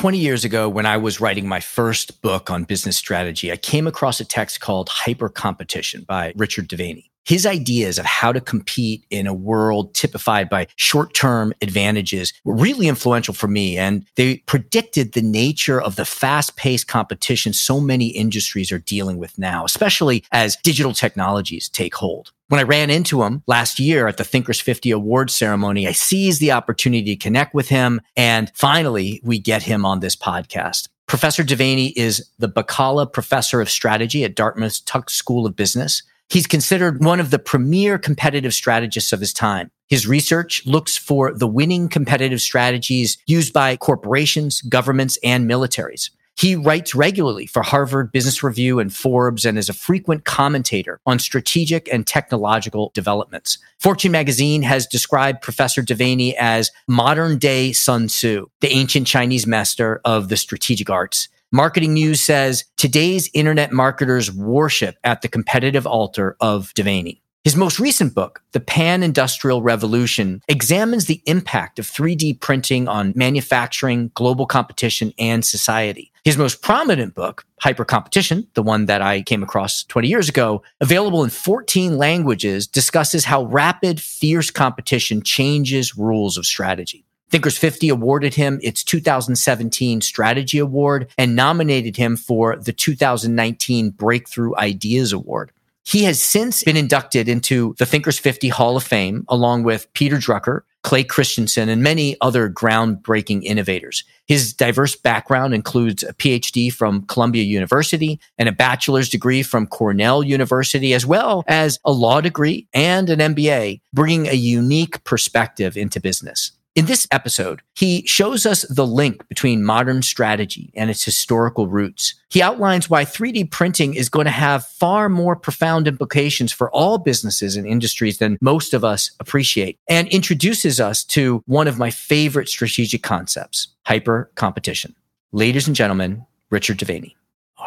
20 years ago, when I was writing my first book on business strategy, I came across a text called Hyper Competition by Richard D'Aveni. His ideas of how to compete in a world typified by short term advantages were really influential for me. And they predicted the nature of the fast paced competition so many industries are dealing with now, especially as digital technologies take hold. When I ran into him last year at the Thinkers 50 award ceremony, I seized the opportunity to connect with him. And finally, we get him on this podcast. Professor D'Aveni is the Bakala Professor of Strategy at Dartmouth's Tuck School of Business. He's considered one of the premier competitive strategists of his time. His research looks for the winning competitive strategies used by corporations, governments, and militaries. He writes regularly for Harvard Business Review and Forbes and is a frequent commentator on strategic and technological developments. Fortune magazine has described Professor D'Aveni as modern day Sun Tzu, the ancient Chinese master of the strategic arts. Marketing News says today's internet marketers worship at the competitive altar of D'Aveni. His most recent book, The Pan Industrial Revolution, examines the impact of 3D printing on manufacturing, global competition, and society. His most prominent book, Hyper Competition, the one that I came across 20 years ago, available in 14 languages, discusses how rapid, fierce competition changes rules of strategy. Thinkers 50 awarded him its 2017 Strategy Award and nominated him for the 2019 Breakthrough Ideas Award. He has since been inducted into the Thinkers 50 Hall of Fame, along with Peter Drucker, Clay Christensen, and many other groundbreaking innovators. His diverse background includes a PhD from Columbia University and a bachelor's degree from Cornell University, as well as a law degree and an MBA, bringing a unique perspective into business. In this episode, he shows us the link between modern strategy and its historical roots. He outlines why 3D printing is going to have far more profound implications for all businesses and industries than most of us appreciate and introduces us to one of my favorite strategic concepts, hyper competition. Ladies and gentlemen, Richard D'Aveni.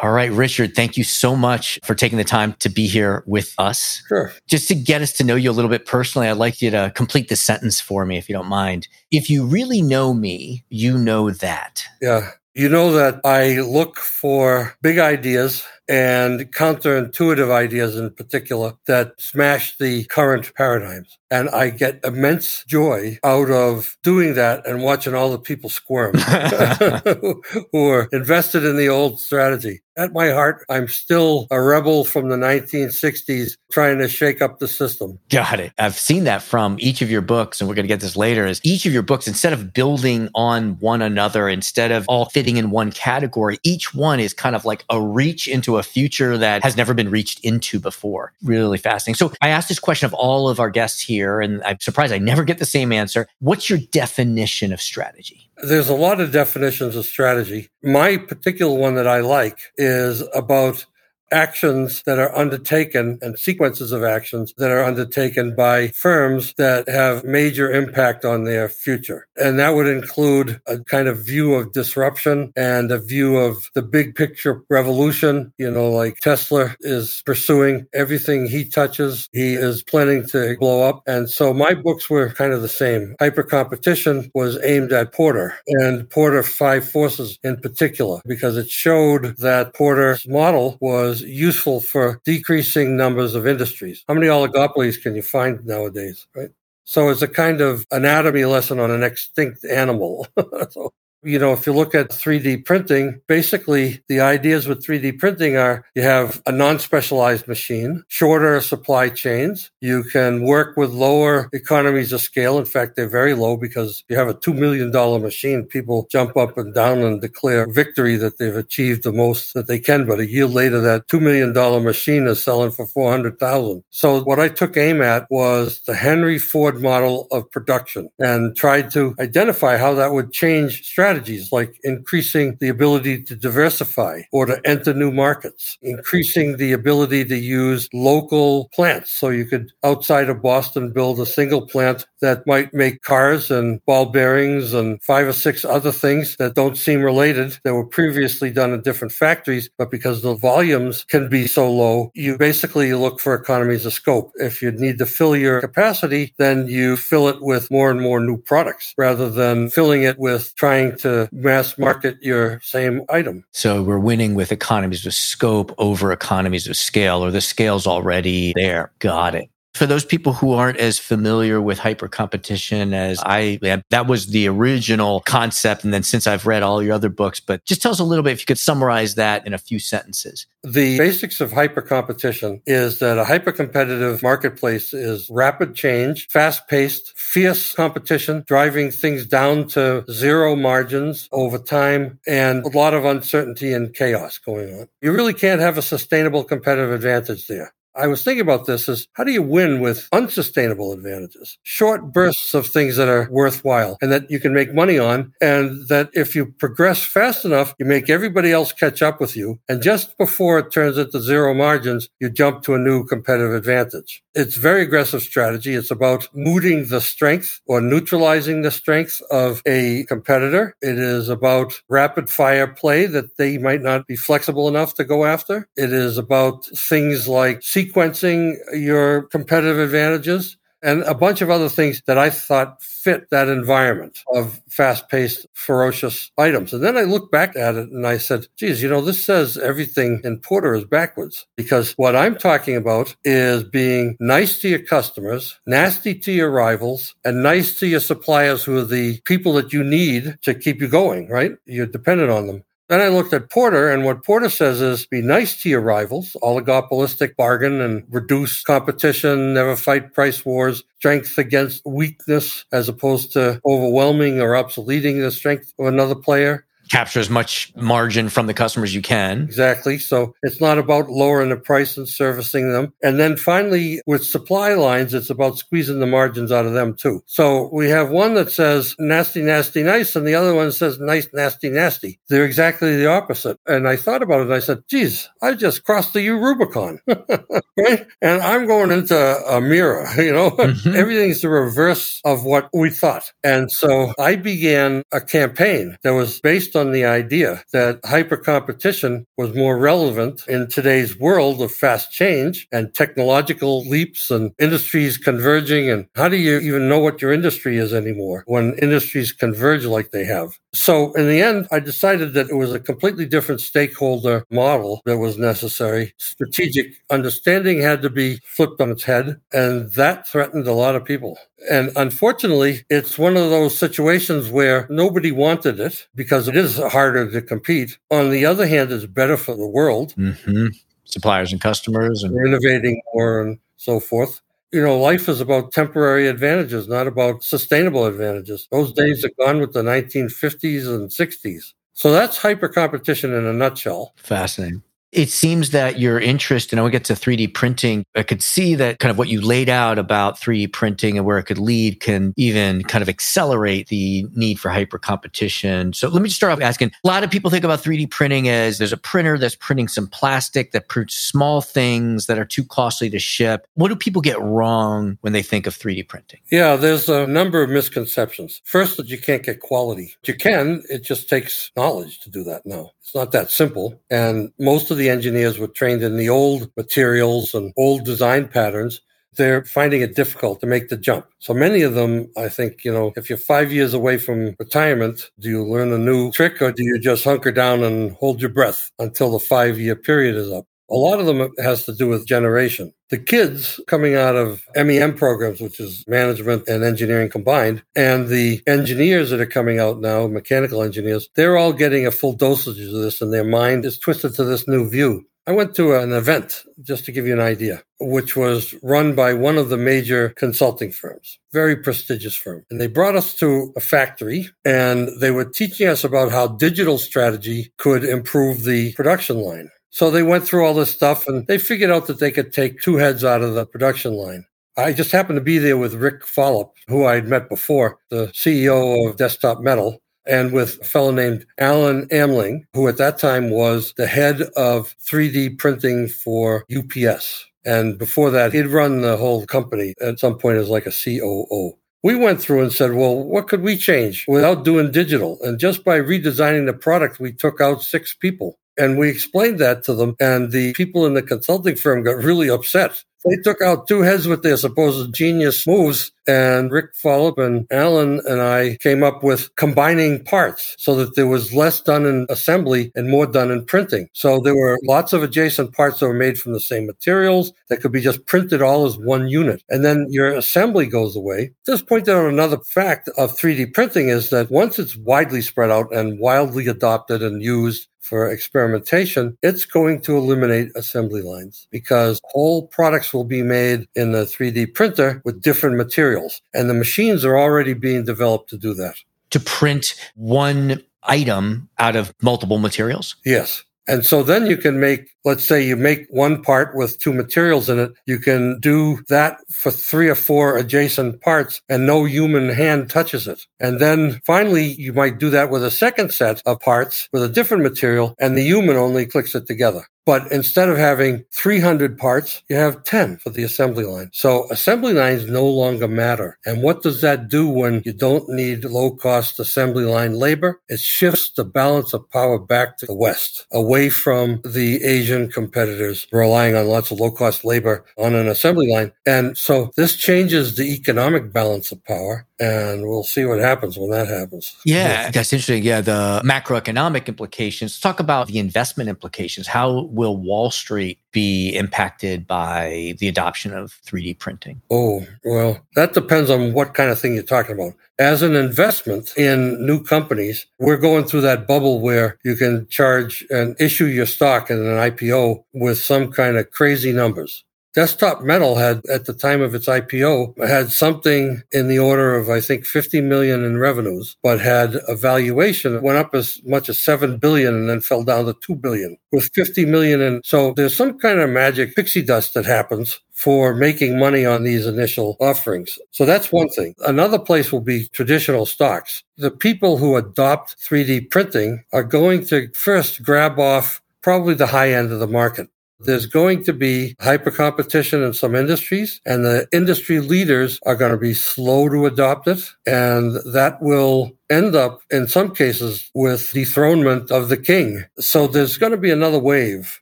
All right, Richard, thank you so much for taking the time to be here with us. Sure. Just to get us to know you a little bit personally, I'd like you to complete the sentence for me, if you don't mind. If you really know me, you know that. Yeah. You know that I look for big ideas and counterintuitive ideas in particular that smash the current paradigms. And I get immense joy out of doing that and watching all the people squirm who are invested in the old strategy. At my heart, I'm still a rebel from the 1960s trying to shake up the system. Got it. I've seen that from each of your books, and we're going to get this later. Is each of your books, instead of building on one another, instead of all fitting in one category, each one is kind of like a reach into a future that has never been reached into before. Really fascinating. So I asked this question of all of our guests here, and I'm surprised I never get the same answer. What's your definition of strategy? There's a lot of definitions of strategy. My particular one that I like is about actions that are undertaken and sequences of actions that are undertaken by firms that have major impact on their future. And that would include a kind of view of disruption and a view of the big picture revolution. You know, like Tesla is pursuing everything he touches, he is planning to blow up. And so my books were kind of the same. Hyper competition was aimed at Porter and Porter Five Forces in particular, because it showed that Porter's model was useful for decreasing numbers of industries. How many oligopolies can you find nowadays, right? So it's a kind of anatomy lesson on an extinct animal. so you know, if you look at 3D printing, basically the ideas with 3D printing are you have a non-specialized machine, shorter supply chains. You can work with lower economies of scale. In fact, they're very low because you have a $2 million machine. People jump up and down and declare victory that they've achieved the most that they can. But a year later, that $2 million machine is selling for 400,000. So what I took aim at was the Henry Ford model of production and tried to identify how that would change strategy strategies like increasing the ability to diversify or to enter new markets, increasing the ability to use local plants. So you could outside of Boston build a single plant that might make cars and ball bearings and five or six other things that don't seem related that were previously done in different factories. But because the volumes can be so low, you basically look for economies of scope. If you need to fill your capacity, then you fill it with more and more new products rather than filling it with trying to mass market your same item. So we're winning with economies of scope over economies of scale, or the scale's already there. Got it. For those people who aren't as familiar with hyper competition as I am, that was the original concept. And then since I've read all your other books, but just tell us a little bit if you could summarize that in a few sentences. The basics of hyper competition is that a hyper competitive marketplace is rapid change, fast paced, fierce competition, driving things down to zero margins over time and a lot of uncertainty and chaos going on. You really can't have a sustainable competitive advantage there. I was thinking about this is how do you win with unsustainable advantages? Short bursts of things that are worthwhile and that you can make money on. And that if you progress fast enough, you make everybody else catch up with you. And just before it turns into zero margins, you jump to a new competitive advantage. It's very aggressive strategy. It's about mooting the strength or neutralizing the strength of a competitor. It is about rapid fire play that they might not be flexible enough to go after. It is about things like sequencing your competitive advantages and a bunch of other things that I thought fit that environment of fast paced, ferocious items. And then I looked back at it and I said, geez, you know, this says everything in Porter is backwards because what I'm talking about is being nice to your customers, nasty to your rivals, and nice to your suppliers who are the people that you need to keep you going, right? You're dependent on them. Then I looked at Porter, and what Porter says is be nice to your rivals, oligopolistic bargain and reduce competition, never fight price wars, strength against weakness as opposed to overwhelming or obsoleting the strength of another player capture as much margin from the customers you can. Exactly. So it's not about lowering the price and servicing them. And then finally, with supply lines, it's about squeezing the margins out of them too. So we have one that says nasty, nasty, nice, and the other one says nice, nasty, nasty. They're exactly the opposite. And I thought about it and I said, geez, I just crossed the U Rubicon. right? And I'm going into a mirror, you know, mm-hmm. everything's the reverse of what we thought. And so I began a campaign that was based based on the idea that hyper competition was more relevant in today's world of fast change and technological leaps and industries converging. And how do you even know what your industry is anymore when industries converge like they have? So in the end, I decided that it was a completely different stakeholder model that was necessary. Strategic understanding had to be flipped on its head, and that threatened a lot of people. And unfortunately, it's one of those situations where nobody wanted it because it is harder to compete. On the other hand, it's better for the world. Mm-hmm. Suppliers and customers and We're innovating more and so forth. You know, life is about temporary advantages, not about sustainable advantages. Those days are gone with the 1950s and 60s. So that's hyper competition in a nutshell. Fascinating. It seems that your interest, and I will get to 3D printing, I could see that kind of what you laid out about 3D printing and where it could lead can even kind of accelerate the need for hyper competition. So let me just start off asking a lot of people think about 3D printing as there's a printer that's printing some plastic that prints small things that are too costly to ship. What do people get wrong when they think of 3D printing? Yeah, there's a number of misconceptions. First, that you can't get quality. You can, it just takes knowledge to do that now. It's not that simple. And most of the engineers were trained in the old materials and old design patterns. They're finding it difficult to make the jump. So many of them, I think, you know, if you're five years away from retirement, do you learn a new trick or do you just hunker down and hold your breath until the five year period is up? A lot of them has to do with generation. The kids coming out of MEM programs, which is management and engineering combined, and the engineers that are coming out now, mechanical engineers, they're all getting a full dosage of this and their mind is twisted to this new view. I went to an event, just to give you an idea, which was run by one of the major consulting firms, very prestigious firm. And they brought us to a factory and they were teaching us about how digital strategy could improve the production line. So they went through all this stuff and they figured out that they could take two heads out of the production line. I just happened to be there with Ric Fulop, who I'd met before, the CEO of Desktop Metal. and with a fellow named Alan Amling, who at that time was the head of 3D printing for UPS. And before that, he'd run the whole company at some point as like a COO. We went through and said, well, what could we change without doing digital? And just by redesigning the product, we took out six people. And we explained that to them. And the people in the consulting firm got really upset they took out two heads with their supposed genius moves. And Ric Fulop and Alan and I came up with combining parts so that there was less done in assembly and more done in printing. So there were lots of adjacent parts that were made from the same materials that could be just printed all as one unit. And then your assembly goes away. Just pointed out another fact of 3D printing is that once it's widely spread out and wildly adopted and used, for experimentation, it's going to eliminate assembly lines because whole products will be made in the 3D printer with different materials. And the machines are already being developed to do that. To print one item out of multiple materials? Yes. And so then you can make, let's say you make one part with two materials in it. You can do that for three or four adjacent parts and no human hand touches it. And then finally, you might do that with a second set of parts with a different material and the human only clicks it together. But instead of having 300 parts, you have 10 for the assembly line. So assembly lines no longer matter. And what does that do when you don't need low cost assembly line labor? It shifts the balance of power back to the West, away from the Asian competitors relying on lots of low cost labor on an assembly line. And so this changes the economic balance of power and we'll see what happens when that happens. Yeah, yeah, that's interesting. Yeah, the macroeconomic implications. Let's talk about the investment implications. How will Wall Street be impacted by the adoption of 3D printing? Oh, well, that depends on what kind of thing you're talking about. As an investment in new companies, we're going through that bubble where you can charge and issue your stock in an IPO with some kind of crazy numbers. Desktop Metal had, at the time of its IPO, had something in the order of, I think, 50 million in revenues, but had a valuation that went up as much as 7 billion and then fell down to 2 billion with 50 million. And so there's some kind of magic pixie dust that happens for making money on these initial offerings. So that's one thing. Another place will be traditional stocks. The people who adopt 3D printing are going to first grab off probably the high end of the market. There's going to be hyper competition in some industries, and the industry leaders are going to be slow to adopt it. And that will end up, in some cases, with dethronement of the king. So there's going to be another wave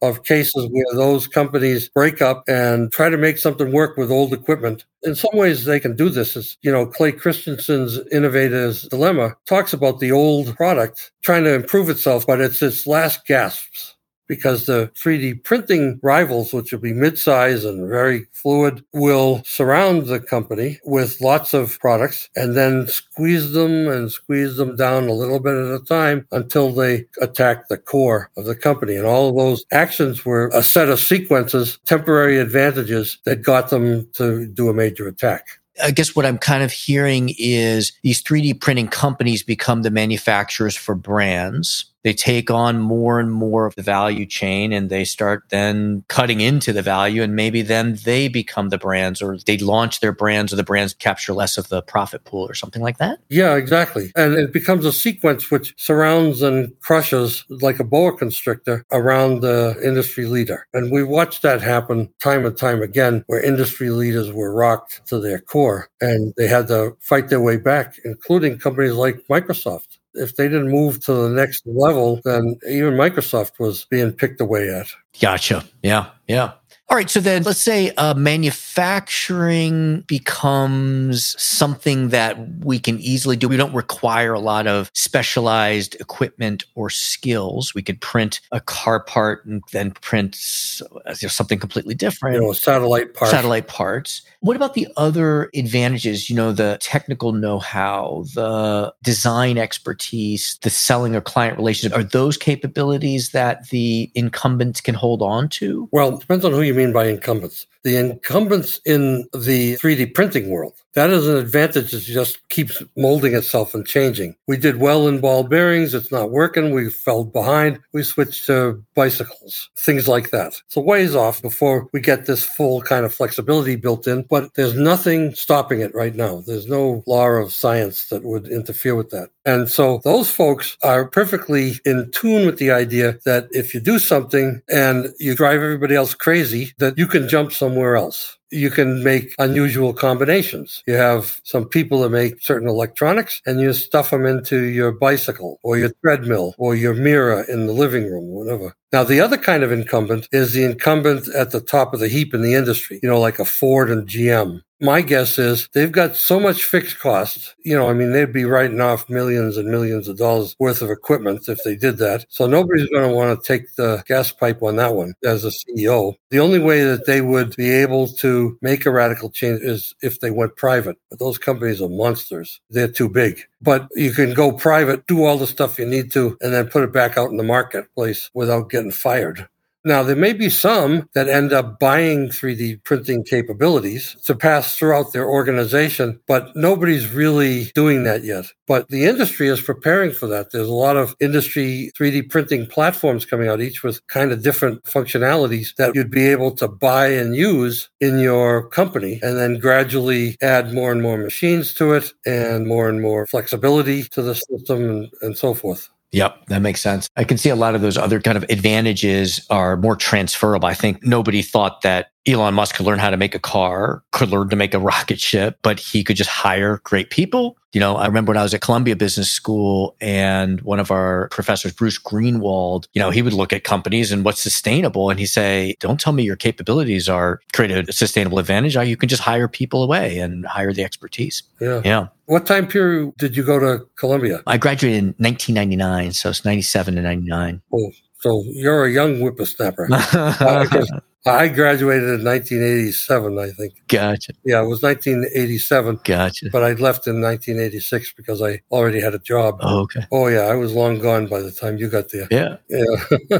of cases where those companies break up and try to make something work with old equipment. In some ways, they can do this. As you know, Clay Christensen's Innovator's Dilemma talks about the old product trying to improve itself, but it's its last gasps because the 3D printing rivals, which will be mid-size and very fluid, will surround the company with lots of products and then squeeze them and squeeze them down a little bit at a time until they attack the core of the company. And all of those actions were a set of sequences, temporary advantages that got them to do a major attack. I guess what I'm kind of hearing is these 3D printing companies become the manufacturers for brands they take on more and more of the value chain and they start then cutting into the value and maybe then they become the brands or they launch their brands or the brands capture less of the profit pool or something like that? Yeah exactly. And it becomes a sequence which surrounds and crushes like a boa constrictor around the industry leader. And we watched that happen time and time again where industry leaders were rocked to their core and they had to fight their way back including companies like microsoft if they didn't move to the next level, then even Microsoft was being picked away at. Gotcha. Yeah. Yeah. All right. So then let's say uh, manufacturing becomes something that we can easily do. We don't require a lot of specialized equipment or skills. We could print a car part and then print something completely different. You know, satellite parts. Satellite parts. What about the other advantages? You know, the technical know how, the design expertise, the selling or client relationship. Are those capabilities that the incumbents can hold on to? Well, it depends on who you mean by incumbents. the incumbents in the 3D printing world. That is an advantage that just keeps molding itself and changing. We did well in ball bearings. It's not working. We fell behind. We switched to bicycles, things like that. So ways off before we get this full kind of flexibility built in, but there's nothing stopping it right now. There's no law of science that would interfere with that. And so those folks are perfectly in tune with the idea that if you do something and you drive everybody else crazy, that you can jump somewhere else you can make unusual combinations. You have some people that make certain electronics and you stuff them into your bicycle or your treadmill or your mirror in the living room, whatever. Now, the other kind of incumbent is the incumbent at the top of the heap in the industry, you know, like a Ford and GM. My guess is they've got so much fixed costs. You know, I mean, they'd be writing off millions and millions of dollars worth of equipment if they did that. So nobody's going to want to take the gas pipe on that one as a CEO. The only way that they would be able to make a radical change is if they went private. But those companies are monsters. They're too big but you can go private, do all the stuff you need to, and then put it back out in the marketplace without getting fired. Now, there may be some that end up buying 3D printing capabilities to pass throughout their organization, but nobody's really doing that yet. But the industry is preparing for that. There's a lot of industry 3D printing platforms coming out, each with kind of different functionalities that you'd be able to buy and use in your company and then gradually add more and more machines to it and more and more flexibility to the system and, and so forth. Yep, that makes sense. I can see a lot of those other kind of advantages are more transferable. I think nobody thought that Elon Musk could learn how to make a car, could learn to make a rocket ship, but he could just hire great people. You know, I remember when I was at Columbia Business School and one of our professors, Bruce Greenwald, you know, he would look at companies and what's sustainable. And he'd say, don't tell me your capabilities are create a sustainable advantage. You can just hire people away and hire the expertise. Yeah. Yeah. What time period did you go to Columbia? I graduated in 1999. So it's 97 to 99. Oh, so you're a young whippersnapper. uh, I graduated in 1987, I think. Gotcha. Yeah, it was 1987. Gotcha. But I left in 1986 because I already had a job. Oh, okay. Oh, yeah. I was long gone by the time you got there. Yeah. Yeah.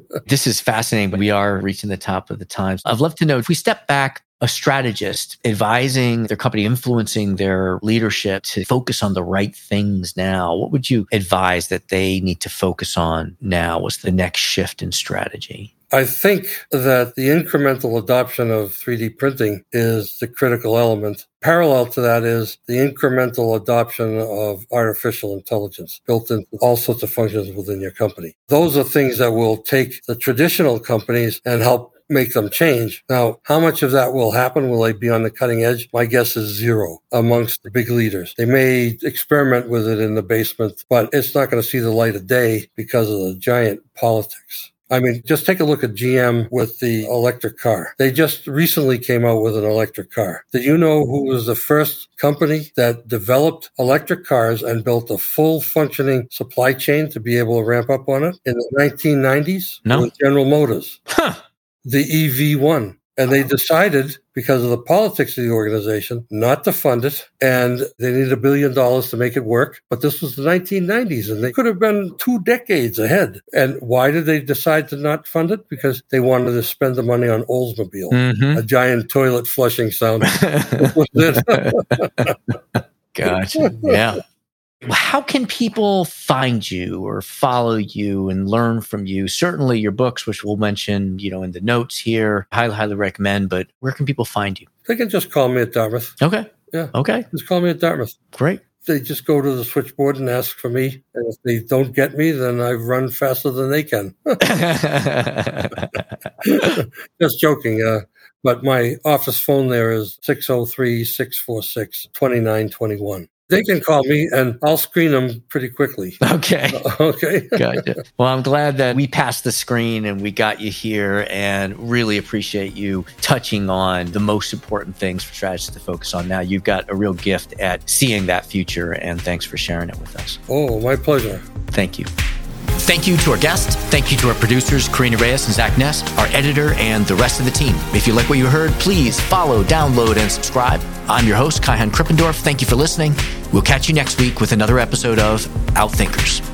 this is fascinating, but we are reaching the top of the times. I'd love to know if we step back a strategist advising their company, influencing their leadership to focus on the right things now, what would you advise that they need to focus on now? What's the next shift in strategy? I think that the incremental adoption of 3D printing is the critical element. Parallel to that is the incremental adoption of artificial intelligence built into all sorts of functions within your company. Those are things that will take the traditional companies and help make them change. Now, how much of that will happen? Will they be on the cutting edge? My guess is zero amongst the big leaders. They may experiment with it in the basement, but it's not going to see the light of day because of the giant politics. I mean, just take a look at GM with the electric car. They just recently came out with an electric car. Did you know who was the first company that developed electric cars and built a full functioning supply chain to be able to ramp up on it in the 1990s? No. General Motors. Huh. The EV1. And they decided, because of the politics of the organization, not to fund it. And they needed a billion dollars to make it work. But this was the 1990s, and they could have been two decades ahead. And why did they decide to not fund it? Because they wanted to spend the money on Oldsmobile, Mhm. a giant toilet flushing sound. gotcha. Yeah. How can people find you or follow you and learn from you? Certainly your books, which we'll mention, you know, in the notes here, highly, highly recommend, but where can people find you? they can just call me at Dartmouth. Okay. Yeah. Okay. Just call me at Dartmouth. Great. They just go to the switchboard and ask for me. And if they don't get me, then I run faster than they can. Just joking. Uh, but my office phone there is 603 646 2921. They can call me and I'll screen them pretty quickly. okay. Okay. Gotcha. Well, I'm glad that we passed the screen and we got you here and really appreciate you touching on the most important things for strategists to focus on now. You've got a real gift at seeing that future and thanks for sharing it with us. Oh, my pleasure. Thank you. Thank you to our guests. Thank you to our producers, Karina Reyes and Zach Nest, our editor, and the rest of the team. If you like what you heard, please follow, download, and subscribe. I'm your host, Kaihan Krippendorff. Thank you for listening. We'll catch you next week with another episode of Outthinkers.